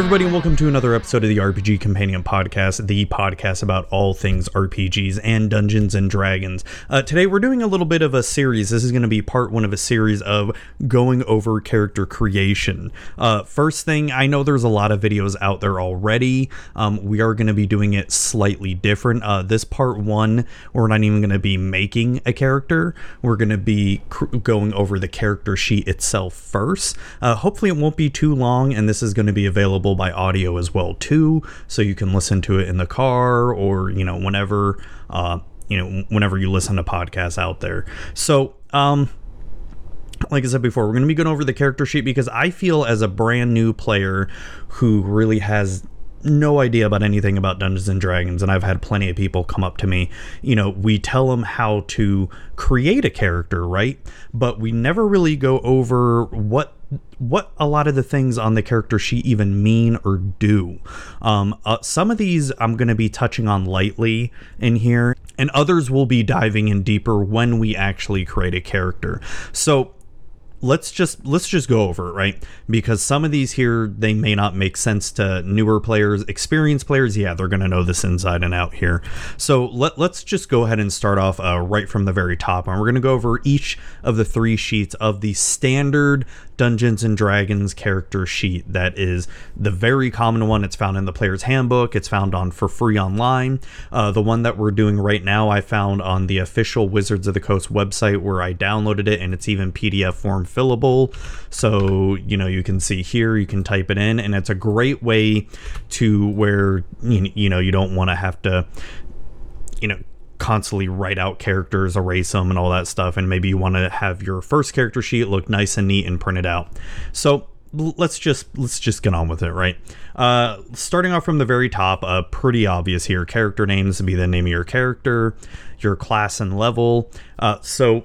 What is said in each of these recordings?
Hey everybody, and welcome to another episode of the RPG Companion Podcast, the podcast about all things RPGs and Dungeons and Dragons. Uh, today we're doing a little bit of a series. This is going to be part one of a series of going over character creation. Uh, first thing, I know there's a lot of videos out there already. Um, we are going to be doing it slightly different. Uh, this part one, we're not even going to be making a character. We're going to be cr- going over the character sheet itself first. Uh, hopefully, it won't be too long, and this is going to be available by audio as well too, so you can listen to it in the car or you know whenever uh, you know whenever you listen to podcasts out there. So um, like I said before, we're going to be going over the character sheet because I feel as a brand new player who really has no idea about anything about Dungeons and Dragons, and I've had plenty of people come up to me. You know, we tell them how to create a character, right? But we never really go over what what a lot of the things on the character sheet even mean or do. Um, uh, some of these I'm going to be touching on lightly in here, and others will be diving in deeper when we actually create a character. So let's just let's just go over it right? Because some of these here they may not make sense to newer players experienced players. Yeah they're to know this inside and out here. So let, let's just go ahead and start off uh, right from the very top. And we're to go over each of the three sheets of the standard dungeons and dragons character sheet. That is the very common one. It's found in the player's handbook. It's found on for free online. Uh, the one that we're doing right now i found on the official wizards of the coast website where i downloaded it and it's even pdf form fillable. So, you know, you can see here, you can type it in, and it's a great way to where, you know, you don't want to have to, you know, constantly write out characters, erase them, and all that stuff. And maybe you want to have your first character sheet look nice and neat and print it out. So, let's just let's just get on with it right uh starting off from the very top uh pretty obvious here character names would be the name of your character your class and level uh so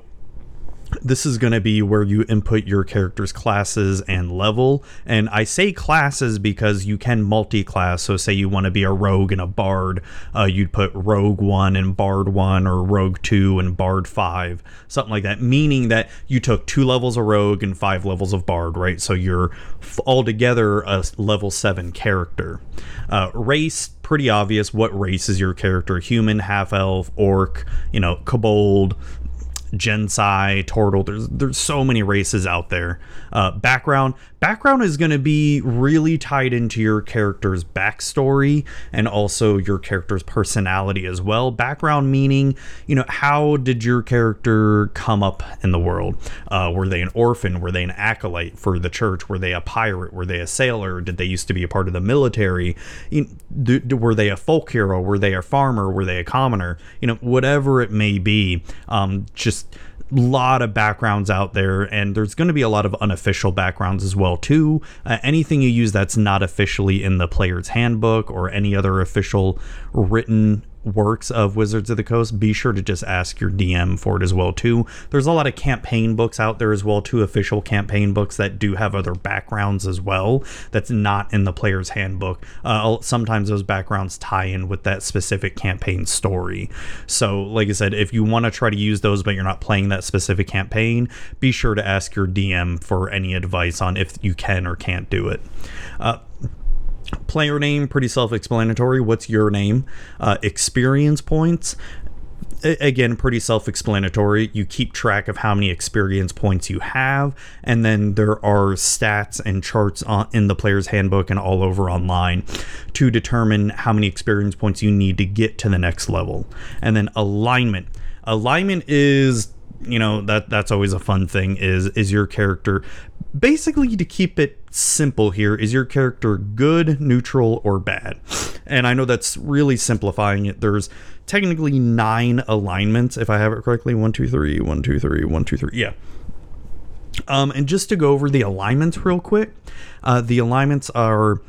this is going to be where you input your character's classes and level. And I say classes because you can multi class. So, say you want to be a rogue and a bard, uh, you'd put rogue 1 and bard 1, or rogue 2 and bard 5, something like that, meaning that you took two levels of rogue and five levels of bard, right? So, you're altogether a level 7 character. Uh, race, pretty obvious. What race is your character? Human, half elf, orc, you know, kobold, Genasi, Turtle. There's there's so many races out there. Uh, background background is going to be really tied into your character's backstory and also your character's personality as well. Background meaning, you know, how did your character come up in the world? Uh, were they an orphan? Were they an acolyte for the church? Were they a pirate? Were they a sailor? Did they used to be a part of the military? You, were they a folk hero? Were they a farmer? Were they a commoner? You know, whatever it may be, um, just lot of backgrounds out there and there's going to be a lot of unofficial backgrounds as well too. Uh, anything you use that's not officially in the player's handbook or any other official written works of Wizards of the Coast, be sure to just ask your DM for it as well too. There's a lot of campaign books out there as well too, official campaign books that do have other backgrounds as well. That's not in the player's handbook. Uh, sometimes those backgrounds tie in with that specific campaign story. So, like I said, if you want to try to use those but you're not playing that specific campaign, be sure to ask your DM for any advice on if you can or can't do it. Uh, Player name, pretty self explanatory. What's your name? Uh, experience points. again, pretty self explanatory. You keep track of how many experience points you have, and then there are stats and charts on, in the player's handbook and all over online to determine how many experience points you need to get to the next level. And then alignment. Alignment is you know that that's always a fun thing is is your character basically to keep it simple here. Is your character good neutral or bad? And i know that's really simplifying it. There's technically nine alignments if i have it correctly. One two three one two three one two three. Yeah. Um, and just to go over the alignments real quick uh, the alignments are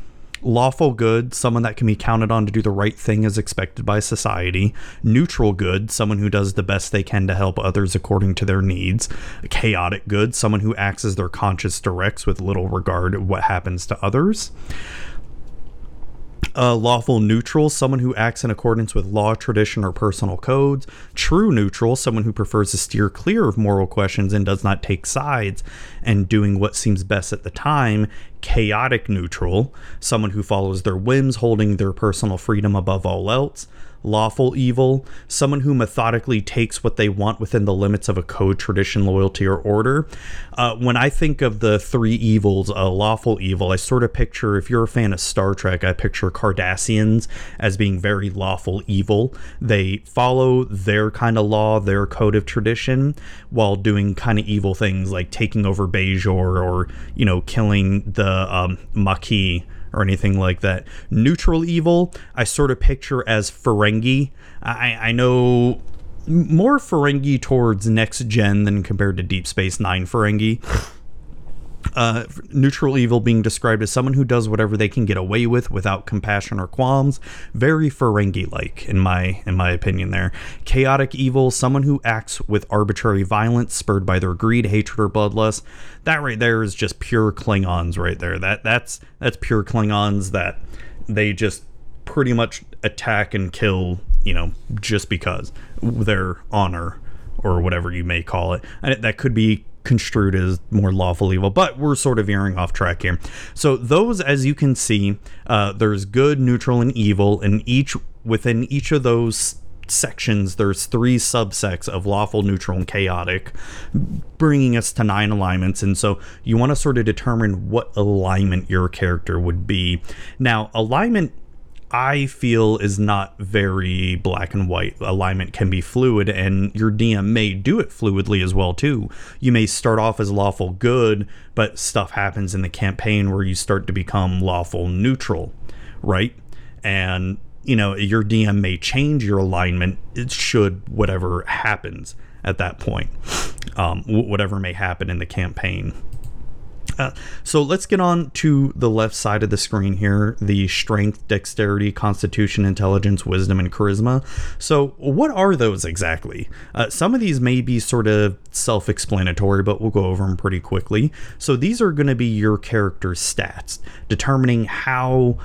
lawful good, someone that can be counted on to do the right thing as expected by society, neutral good, someone who does the best they can to help others according to their needs, chaotic good, someone who acts as their conscience directs with little regard what happens to others. Uh, lawful neutral, someone who acts in accordance with law, tradition, or personal codes. True neutral, someone who prefers to steer clear of moral questions and does not take sides and doing what seems best at the time. Chaotic neutral, someone who follows their whims, holding their personal freedom above all else lawful evil, someone who methodically takes what they want within the limits of a code, tradition, loyalty, or order. Uh, when I think of the three evils, uh, lawful evil, I sort of picture, if you're a fan of Star Trek, I picture Cardassians as being very lawful evil. They follow their kind of law, their code of tradition, while doing kind of evil things like taking over Bajor or, you know, killing the um, Maquis or anything like that. Neutral evil, I sort of picture as Ferengi. I, I know more Ferengi towards next gen than compared to Deep Space Nine Ferengi uh, neutral evil being described as someone who does whatever they can get away with without compassion or qualms. Very Ferengi-like, in my in my opinion. There, chaotic evil, someone who acts with arbitrary violence, spurred by their greed, hatred, or bloodlust. That right there is just pure Klingons, right there. That that's that's pure Klingons. That they just pretty much attack and kill, you know, just because their honor or whatever you may call it. And that could be construed as more lawful evil, but we're sort of veering off track here. So those, as you can see, uh, there's good, neutral, and evil, and each within each of those sections there's three subsects of lawful neutral and chaotic bringing us to nine alignments and so you want to sort of determine what alignment your character would be now alignment I feel is not very black and white. Alignment can be fluid, and your DM may do it fluidly as well too. You may start off as lawful good, but stuff happens in the campaign where you start to become lawful neutral, right? And you know your DM may change your alignment. It should whatever happens at that point, um, whatever may happen in the campaign. Uh, so let's get on to the left side of the screen here the strength, dexterity, constitution, intelligence, wisdom, and charisma. So, what are those exactly? Uh, some of these may be sort of self explanatory, but we'll go over them pretty quickly. So, these are going to be your character's stats, determining how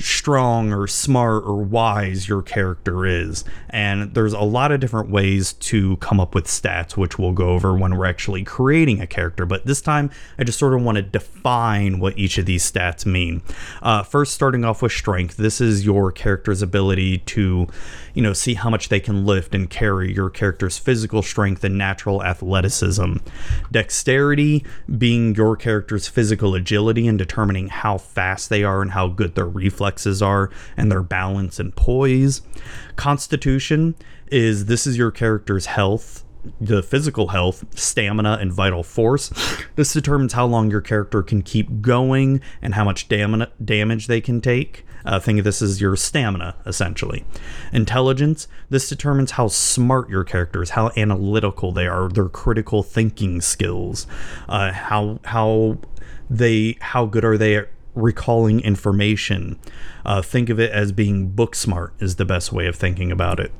strong or smart or wise your character is. And there's a lot of different ways to come up with stats, which we'll go over when we're actually creating a character. But this time, I just sort of want to define what each of these stats mean. Uh, first, starting off with strength, this is your character's ability to, you know, see how much they can lift and carry your character's physical strength and natural athleticism. Dexterity being your character's physical agility and determining how fast they are and how good their reflex reflexes are and their balance and poise. Constitution is this is your character's health the physical health, stamina, and vital force. This determines how long your character can keep going and how much dam- damage they can take. Uh, think of this as your stamina, essentially. Intelligence. This determines how smart your character is, how analytical they are, their critical thinking skills, uh, how how they how good are they at recalling information. Uh, think of it as being book smart, is the best way of thinking about it.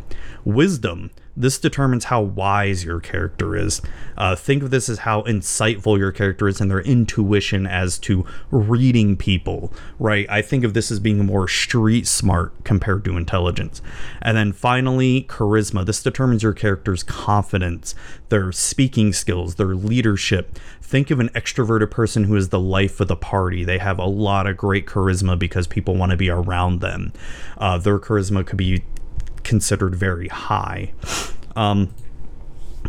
Wisdom. This determines how wise your character is. Uh, think of this as how insightful your character is and their intuition as to reading people, right? I think of this as being more street smart compared to intelligence. And then finally, charisma. This determines your character's confidence, their speaking skills, their leadership. Think of an extroverted person who is the life of the party. They have a lot of great charisma because people want to be around them. Uh, their charisma could be considered very high. Um,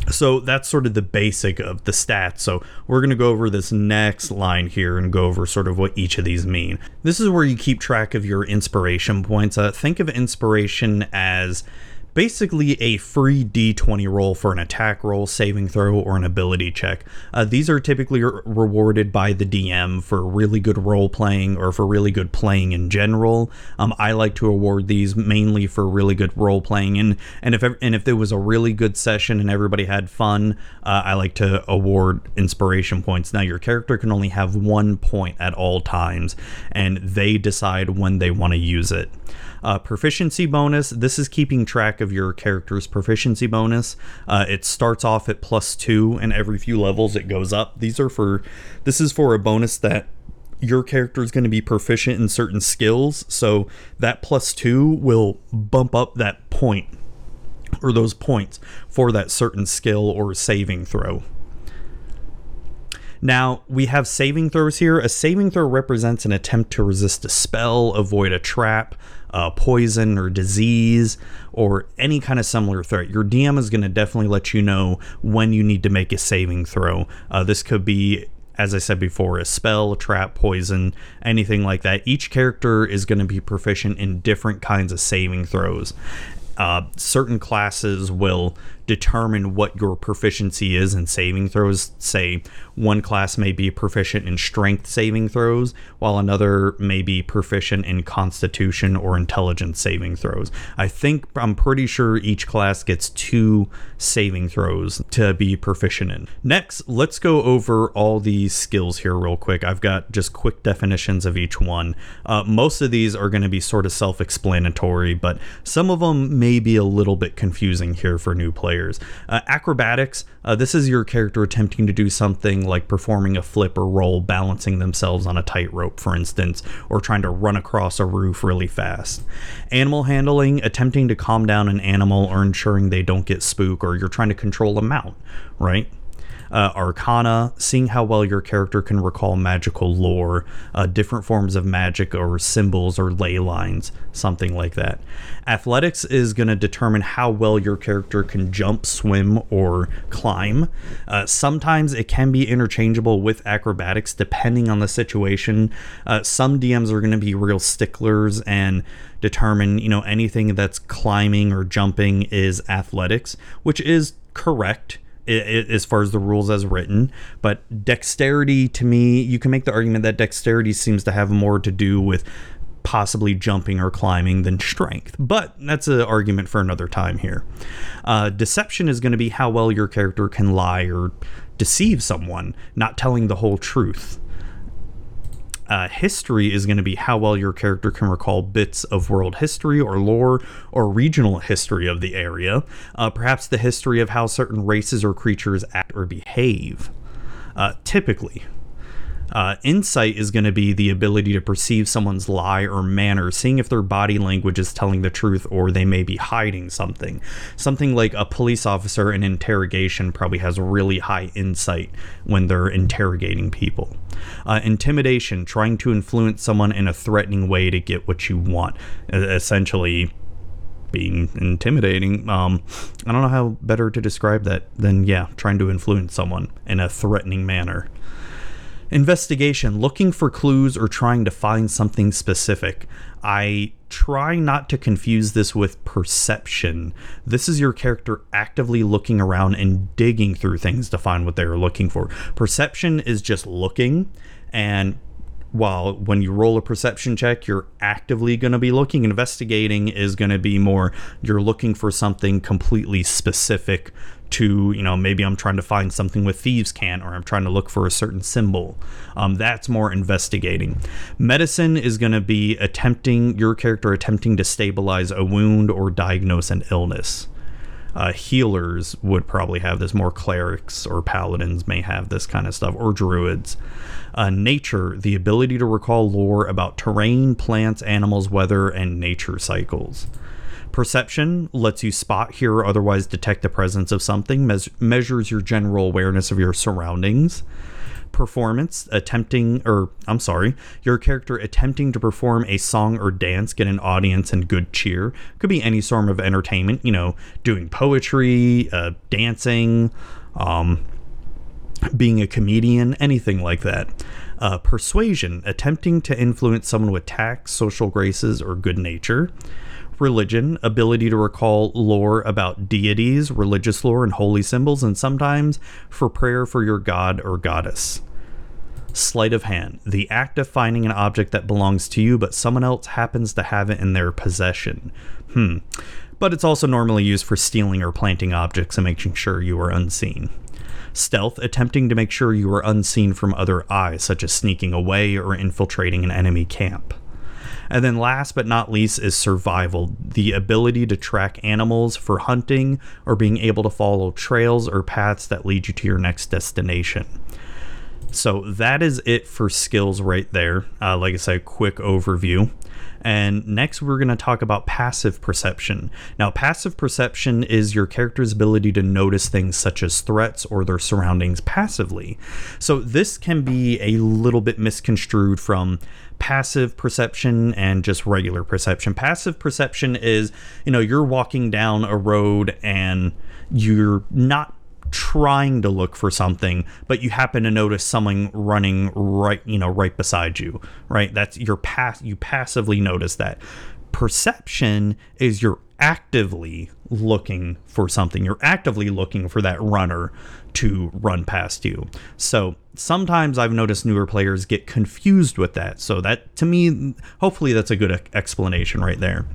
so that's sort of the basic of the stats. So we're going to go over this next line here and go over sort of what each of these mean. This is where you keep track of your inspiration points. Uh, think of inspiration as basically a free d20 roll for an attack roll, saving throw, or an ability check. Uh, these are typically re- rewarded by the DM for really good role playing or for really good playing in general. Um, I like to award these mainly for really good role playing, and and if and if there was a really good session and everybody had fun, uh, I like to award inspiration points. Now your character can only have one point at all times, and they decide when they want to use it. Uh, proficiency bonus. This is keeping track of your character's proficiency bonus. Uh, it starts off at plus two, and every few levels it goes up. These are for. This is for a bonus that your character is going to be proficient in certain skills. So that plus two will bump up that point or those points for that certain skill or saving throw. Now, we have saving throws here. A saving throw represents an attempt to resist a spell, avoid a trap, uh, poison, or disease, or any kind of similar threat. Your DM is going to definitely let you know when you need to make a saving throw. Uh, this could be as I said before, a spell, a trap, poison, anything like that. Each character is going to be proficient in different kinds of saving throws. Uh, certain classes will determine what your proficiency is in saving throws. Say one class may be proficient in strength saving throws, while another may be proficient in constitution or intelligence saving throws. I think I'm pretty sure each class gets two saving throws to be proficient in. Next, let's go over all these skills here real quick. I've got just quick definitions of each one. Uh, most of these are going to be sort of self explanatory, but some of them may be a little bit confusing here for new players. Uh, acrobatics, uh, this is your character attempting to do something like performing a flip or roll, balancing themselves on a tightrope, for instance, or trying to run across a roof really fast. Animal handling, attempting to calm down an animal or ensuring they don't get spooked, or you're trying to control a mount, right? Uh, arcana, seeing how well your character can recall magical lore, uh, different forms of magic or symbols or ley lines, something like that. Athletics is going to determine how well your character can jump, swim, or climb. Uh, sometimes it can be interchangeable with acrobatics depending on the situation. Uh, some DMs are going to be real sticklers and determine, you know, anything that's climbing or jumping is athletics, which is correct as far as the rules as written. But dexterity, to me, you can make the argument that dexterity seems to have more to do with possibly jumping or climbing than strength. But that's an argument for another time here. Uh, deception is going to be how well your character can lie or deceive someone, not telling the whole truth uh, history is going to be how well your character can recall bits of world history or lore or regional history of the area, uh, perhaps the history of how certain races or creatures act or behave. Uh, typically, uh, insight is going to be the ability to perceive someone's lie or manner, seeing if their body language is telling the truth or they may be hiding something. Something like a police officer in interrogation probably has really high insight when they're interrogating people. Uh, intimidation, trying to influence someone in a threatening way to get what you want. Essentially, being intimidating. Um, I don't know how better to describe that than, yeah, trying to influence someone in a threatening manner. Investigation, looking for clues or trying to find something specific. I try not to confuse this with perception. This is your character actively looking around and digging through things to find what they are looking for. Perception is just looking, and while when you roll a perception check, you're actively going to be looking. Investigating is going to be more you're looking for something completely specific to you know maybe i'm trying to find something with thieves cant or i'm trying to look for a certain symbol. Um, that's more investigating. Medicine is going to be attempting your character attempting to stabilize a wound or diagnose an illness uh, healers would probably have this. More clerics or paladins may have this kind of stuff or druids. Uh, nature the ability to recall lore about terrain plants animals weather and nature cycles. Perception lets you spot, hear, or otherwise detect the presence of something, mes- measures your general awareness of your surroundings. Performance, attempting, or I'm sorry, your character attempting to perform a song or dance, get an audience and good cheer. Could be any form of entertainment, you know, doing poetry, uh, dancing, um, being a comedian, anything like that. Uh, persuasion, attempting to influence someone with tact, social graces, or good nature religion, ability to recall lore about deities, religious lore, and holy symbols, and sometimes for prayer for your god or goddess. Sleight of hand, the act of finding an object that belongs to you, but someone else happens to have it in their possession. Hmm. But it's also normally used for stealing or planting objects and making sure you are unseen. Stealth, attempting to make sure you are unseen from other eyes, such as sneaking away or infiltrating an enemy camp. And then last but not least is survival the ability to track animals for hunting or being able to follow trails or paths that lead you to your next destination. So that is it for skills right there. Uh, like I said, quick overview. And next, we're going to talk about passive perception. Now, passive perception is your character's ability to notice things such as threats or their surroundings passively. So, this can be a little bit misconstrued from passive perception and just regular perception. Passive perception is, you know, you're walking down a road and you're not trying to look for something, but you happen to notice someone running right, you know, right beside you, right? That's your pass you passively notice that. Perception is you're actively looking for something. You're actively looking for that runner to run past you. So sometimes I've noticed newer players get confused with that. So that to me, hopefully that's a good explanation right there.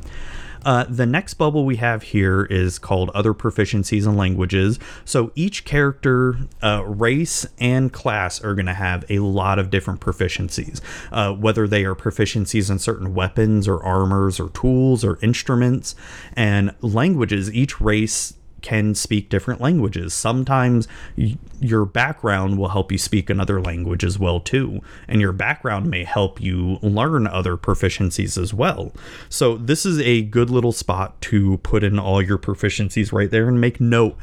Uh, the next bubble we have here is called Other Proficiencies and Languages. So each character, uh, race, and class are going to have a lot of different proficiencies, uh, whether they are proficiencies in certain weapons or armors or tools or instruments. And languages, each race can speak different languages. Sometimes y- your background will help you speak another language as well too, and your background may help you learn other proficiencies as well. So this is a good little spot to put in all your proficiencies right there and make note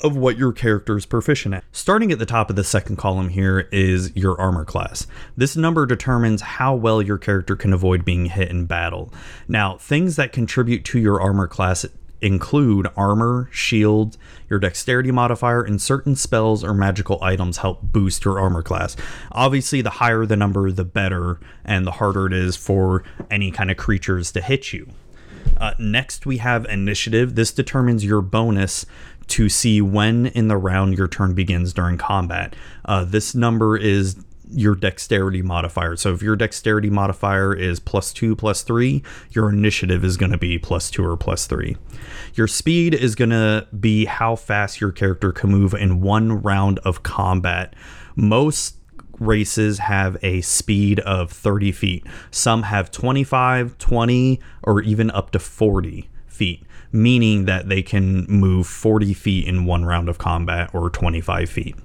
of what your character is proficient at. Starting at the top of the second column here is your armor class. This number determines how well your character can avoid being hit in battle. Now, things that contribute to your armor class include armor, shield, your dexterity modifier, and certain spells or magical items help boost your armor class. Obviously, the higher the number, the better, and the harder it is for any kind of creatures to hit you. Uh, next, we have initiative. This determines your bonus to see when in the round your turn begins during combat. Uh, this number is your dexterity modifier. So if your dexterity modifier is plus two, plus three, your initiative is going to be plus two or plus three. Your speed is going to be how fast your character can move in one round of combat. Most races have a speed of 30 feet. Some have 25, 20, or even up to 40 feet, meaning that they can move 40 feet in one round of combat or 25 feet.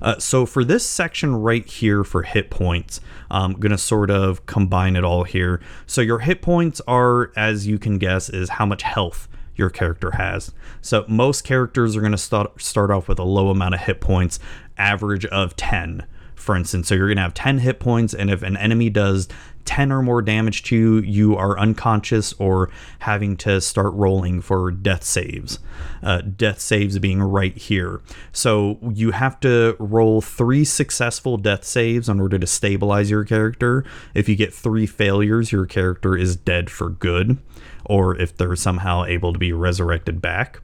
Uh, so for this section right here for hit points, I'm going to sort of combine it all here. So your hit points are, as you can guess, is how much health your character has. So most characters are going to start start off with a low amount of hit points, average of 10 for instance. So you're going to have 10 hit points, and if an enemy does 10 or more damage to you, you are unconscious or having to start rolling for death saves. Uh, death saves being right here. So you have to roll three successful death saves in order to stabilize your character. If you get three failures, your character is dead for good, or if they're somehow able to be resurrected back.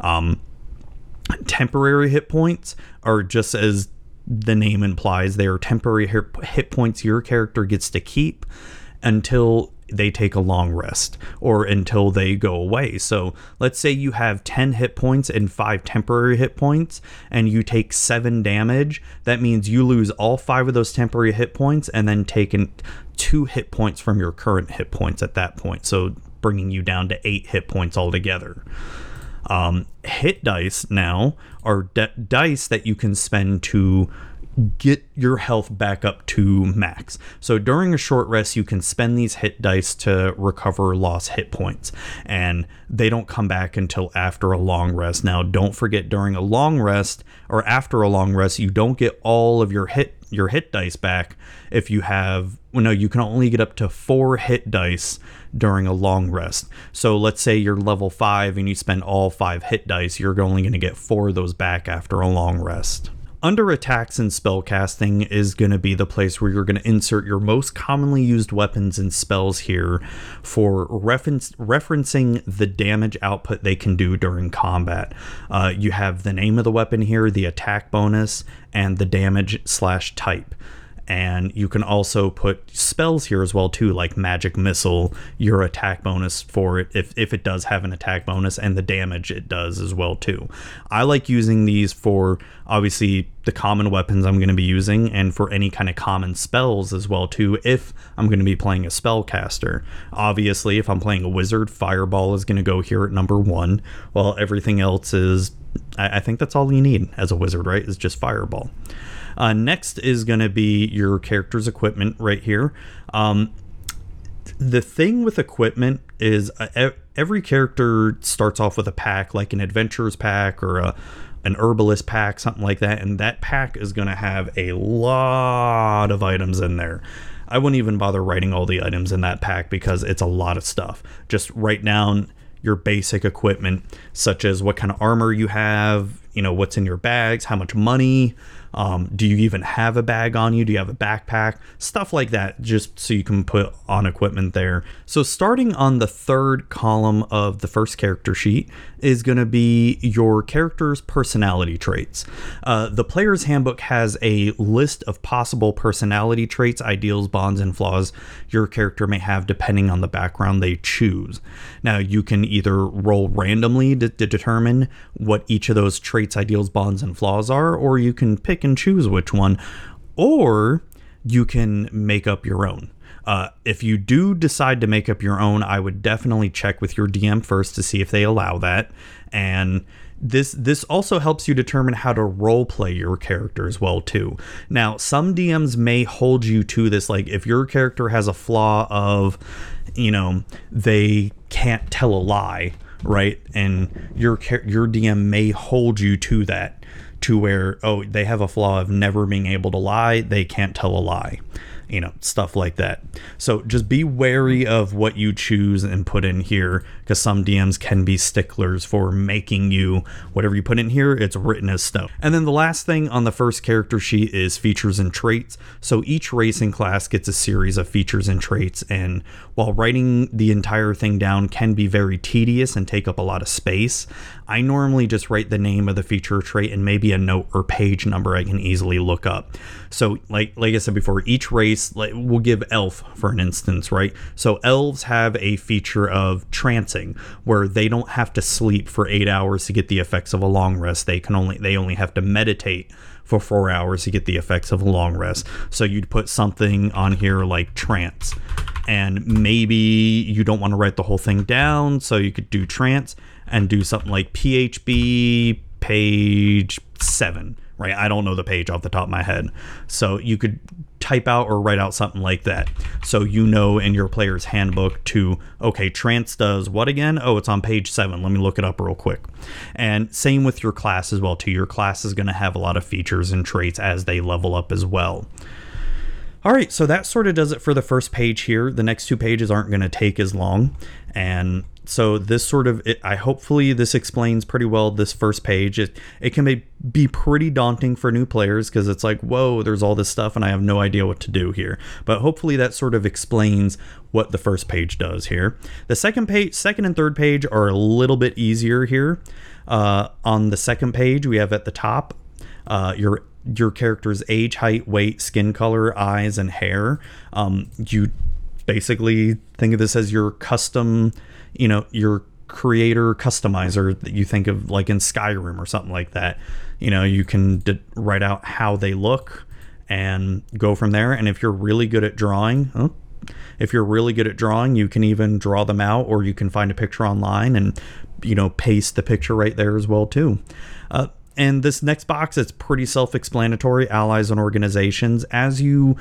Um, temporary hit points are just as the name implies they are temporary hit points your character gets to keep until they take a long rest or until they go away. So let's say you have 10 hit points and 5 temporary hit points and you take 7 damage. That means you lose all 5 of those temporary hit points and then taking 2 hit points from your current hit points at that point. So bringing you down to 8 hit points altogether. Um, hit dice now are de- dice that you can spend to get your health back up to max. So during a short rest, you can spend these hit dice to recover lost hit points, and they don't come back until after a long rest. Now, don't forget during a long rest or after a long rest, you don't get all of your hit your hit dice back if you have well, no, you can only get up to four hit dice during a long rest. So let's say you're level five and you spend all five hit dice, you're only going to get four of those back after a long rest. Under attacks and spellcasting is going to be the place where you're going to insert your most commonly used weapons and spells here for reference, referencing the damage output they can do during combat. Uh, you have the name of the weapon here, the attack bonus, and the damage slash type and you can also put spells here as well too like magic missile your attack bonus for it if, if it does have an attack bonus and the damage it does as well too. I like using these for obviously the common weapons i'm going to be using and for any kind of common spells as well too if i'm going to be playing a spellcaster. Obviously if i'm playing a wizard fireball is going to go here at number one while everything else is I, I think that's all you need as a wizard right is just fireball Uh, next is going to be your character's equipment right here. Um, the thing with equipment is uh, every character starts off with a pack, like an adventurers pack or a an herbalist pack, something like that, and that pack is going to have a lot of items in there. I wouldn't even bother writing all the items in that pack because it's a lot of stuff. Just write down your basic equipment, such as what kind of armor you have, you know, what's in your bags, how much money, um, do you even have a bag on you? Do you have a backpack? Stuff like that, just so you can put on equipment there. So, starting on the third column of the first character sheet is going to be your character's personality traits. Uh, the player's handbook has a list of possible personality traits, ideals, bonds, and flaws your character may have depending on the background they choose. Now, you can either roll randomly to, to determine what each of those traits, ideals, bonds, and flaws are, or you can pick and choose which one, or you can make up your own. Uh, if you do decide to make up your own, I would definitely check with your DM first to see if they allow that. And this this also helps you determine how to role play your character as well too. Now, some DMs may hold you to this like if your character has a flaw of, you know, they can't tell a lie, right? And your your DM may hold you to that to where oh they have a flaw of never being able to lie they can't tell a lie you know, stuff like that. So just be wary of what you choose and put in here because some DMs can be sticklers for making you whatever you put in here, it's written as stone. And then the last thing on the first character sheet is features and traits. So each racing class gets a series of features and traits. And while writing the entire thing down can be very tedious and take up a lot of space, I normally just write the name of the feature or trait and maybe a note or page number I can easily look up. So like like I said before, each race like we'll give elf for an instance, right? So elves have a feature of trancing where they don't have to sleep for 8 hours to get the effects of a long rest. They can only they only have to meditate for 4 hours to get the effects of a long rest. So you'd put something on here like trance and maybe you don't want to write the whole thing down, so you could do trance and do something like PHB page 7 right? I don't know the page off the top of my head. So you could type out or write out something like that. So you know in your player's handbook to, okay, trance does what again? Oh, it's on page seven. Let me look it up real quick. And same with your class as well, too. Your class is going to have a lot of features and traits as they level up as well. All right, so that sort of does it for the first page here. The next two pages aren't going to take as long. And so this sort of it, i hopefully this explains pretty well this first page. It, it can be, be pretty daunting for new players because it's like whoa there's all this stuff and i have no idea what to do here. But hopefully that sort of explains what the first page does here. The second page second and third page are a little bit easier here. Uh, on the second page we have at the top uh, your your character's age height weight skin color eyes and hair. Um, you basically think of this as your custom you know your creator customizer that you think of like in Skyrim or something like that. You know, you can d- write out how they look and go from there. And if you're really good at drawing, oh, if you're really good at drawing, you can even draw them out or you can find a picture online and, you know, paste the picture right there as well too. Uh, and this next box, it's pretty self-explanatory. Allies and organizations. As you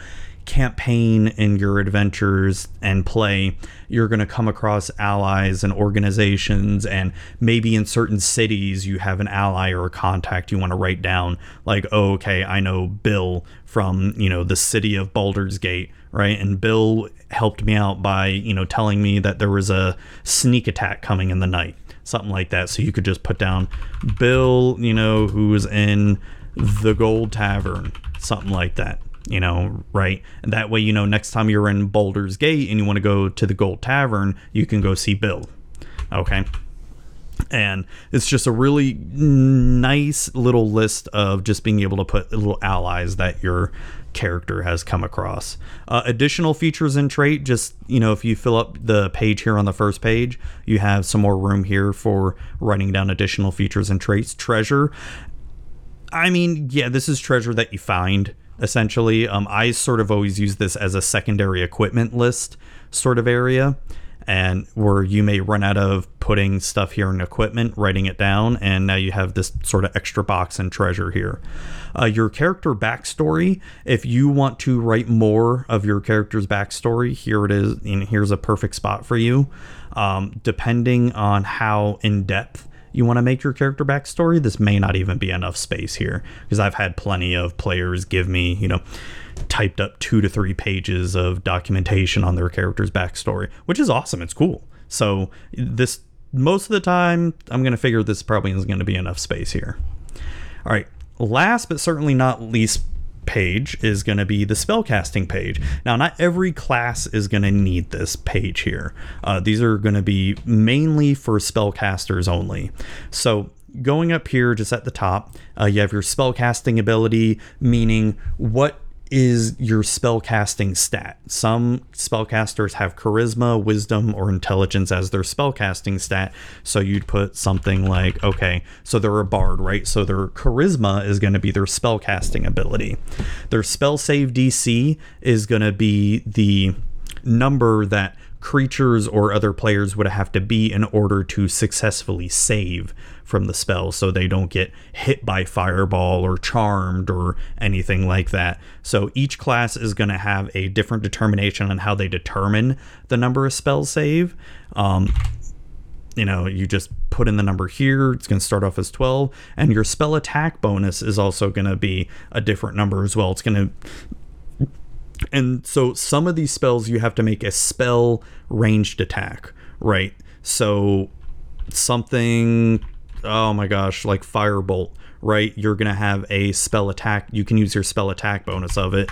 campaign in your adventures and play, you're going to come across allies and organizations, and maybe in certain cities you have an ally or a contact you want to write down. Like, oh, okay, I know Bill from you know the city of Baldur's Gate, right? And Bill helped me out by you know telling me that there was a sneak attack coming in the night, something like that. So you could just put down Bill, you know, who was in the Gold Tavern, something like that you know, right? And that way, you know, next time you're in Baldur's Gate and you want to go to the Gold Tavern, you can go see Bill. Okay. And it's just a really nice little list of just being able to put little allies that your character has come across. Uh, additional features and trait, just, you know, if you fill up the page here on the first page, you have some more room here for writing down additional features and traits. Treasure. I mean, yeah, this is treasure that you find essentially. Um, I sort of always use this as a secondary equipment list sort of area. And where you may run out of putting stuff here in equipment, writing it down, and now you have this sort of extra box and treasure here. Uh, your character backstory, if you want to write more of your character's backstory, here it is, and here's a perfect spot for you. Um, depending on how in depth you want to make your character backstory, this may not even be enough space here because I've had plenty of players give me, you know, typed up two to three pages of documentation on their character's backstory, which is awesome. It's cool. So this most of the time, I'm going to figure this probably isn't going to be enough space here. All right. Last but certainly not least page is going to be the spellcasting page. Now, not every class is going to need this page here. Uh, these are going to be mainly for spellcasters only. So going up here just at the top, uh, you have your spellcasting ability, meaning what is your spellcasting stat. Some spellcasters have charisma, wisdom, or intelligence as their spellcasting stat. So you'd put something like, okay, so they're a bard, right? So their charisma is going to be their spellcasting ability. Their spell save DC is going to be the number that creatures or other players would have to be in order to successfully save from the spell so they don't get hit by fireball or charmed or anything like that. So each class is going to have a different determination on how they determine the number of spells save. Um, you know, you just put in the number here, it's going to start off as 12, and your spell attack bonus is also going to be a different number as well. It's going to and so some of these spells you have to make a spell ranged attack, right? So something oh my gosh, like Firebolt, right? You're going to have a spell attack. You can use your spell attack bonus of it.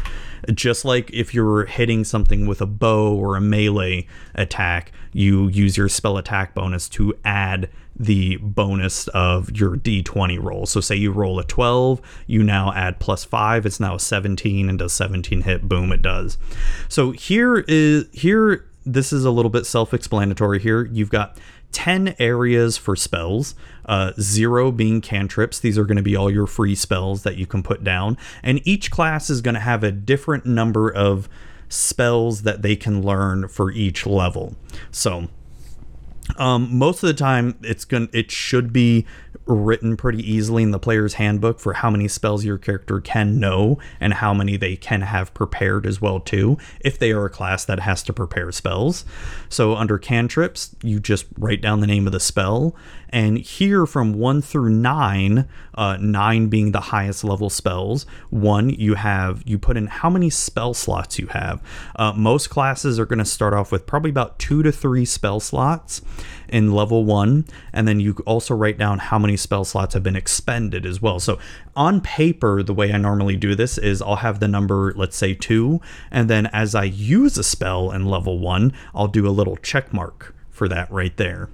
Just like if you're hitting something with a bow or a melee attack, you use your spell attack bonus to add the bonus of your d20 roll. So say you roll a 12, you now add plus 5, it's now a 17 and does 17 hit, boom it does. So here is here this is a little bit self-explanatory here. You've got 10 areas for spells, uh, zero being cantrips. These are going to be all your free spells that you can put down. And each class is going to have a different number of spells that they can learn for each level. So, um, most of the time, it's going to it should be written pretty easily in the player's handbook for how many spells your character can know and how many they can have prepared as well too if they are a class that has to prepare spells. So under cantrips you just write down the name of the spell. And here from 1 through 9 uh, 9 being the highest level spells 1 you have you put in how many spell slots you have. Uh, most classes are going to start off with probably about 2 to 3 spell slots in level 1 and then you also write down how many spell slots have been expended as well. So on paper, the way I normally do this is I'll have the number, let's say two, and then as I use a spell in level one, I'll do a little check mark for that right there.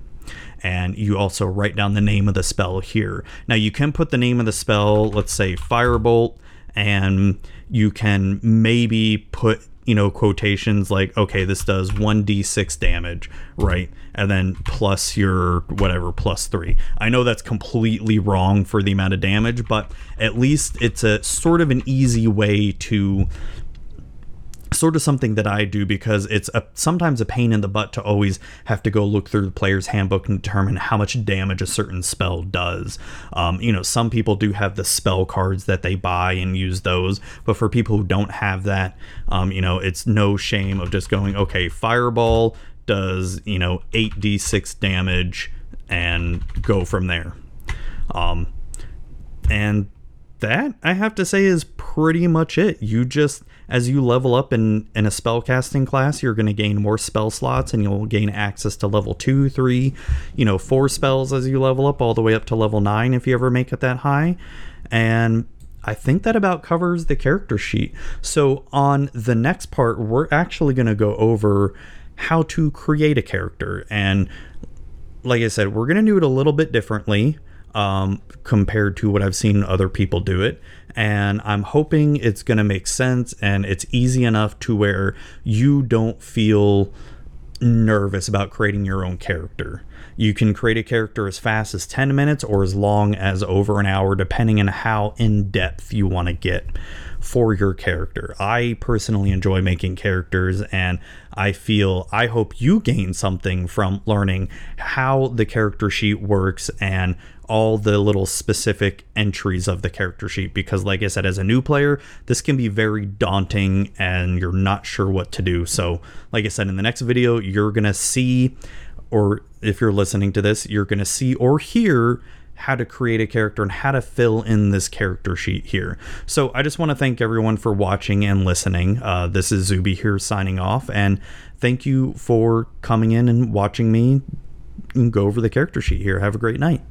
And you also write down the name of the spell here. Now you can put the name of the spell, let's say Firebolt, and you can maybe put you know, quotations like, okay, this does 1d6 damage, right? And then plus your whatever, plus three. I know that's completely wrong for the amount of damage, but at least it's a sort of an easy way to sort of something that I do because it's a, sometimes a pain in the butt to always have to go look through the player's handbook and determine how much damage a certain spell does. Um, you know, some people do have the spell cards that they buy and use those, but for people who don't have that, um, you know, it's no shame of just going, okay, Fireball does, you know, 8d6 damage and go from there. Um, and that I have to say is pretty much it. You just as you level up in in a spellcasting class, you're going to gain more spell slots and you'll gain access to level 2, 3, you know, 4 spells as you level up all the way up to level 9 if you ever make it that high. And I think that about covers the character sheet. So on the next part, we're actually going to go over how to create a character and like I said, we're going to do it a little bit differently um, compared to what I've seen other people do it. And I'm hoping it's going to make sense and it's easy enough to where you don't feel nervous about creating your own character. You can create a character as fast as 10 minutes or as long as over an hour, depending on how in depth you want to get for your character. I personally enjoy making characters and I feel I hope you gain something from learning how the character sheet works and all the little specific entries of the character sheet because like I said as a new player this can be very daunting and you're not sure what to do. So like I said in the next video you're to see or if you're listening to this you're to see or hear how to create a character and how to fill in this character sheet here. So I just want to thank everyone for watching and listening. Uh, this is Zuby here signing off, and thank you for coming in and watching me go over the character sheet here. Have a great night.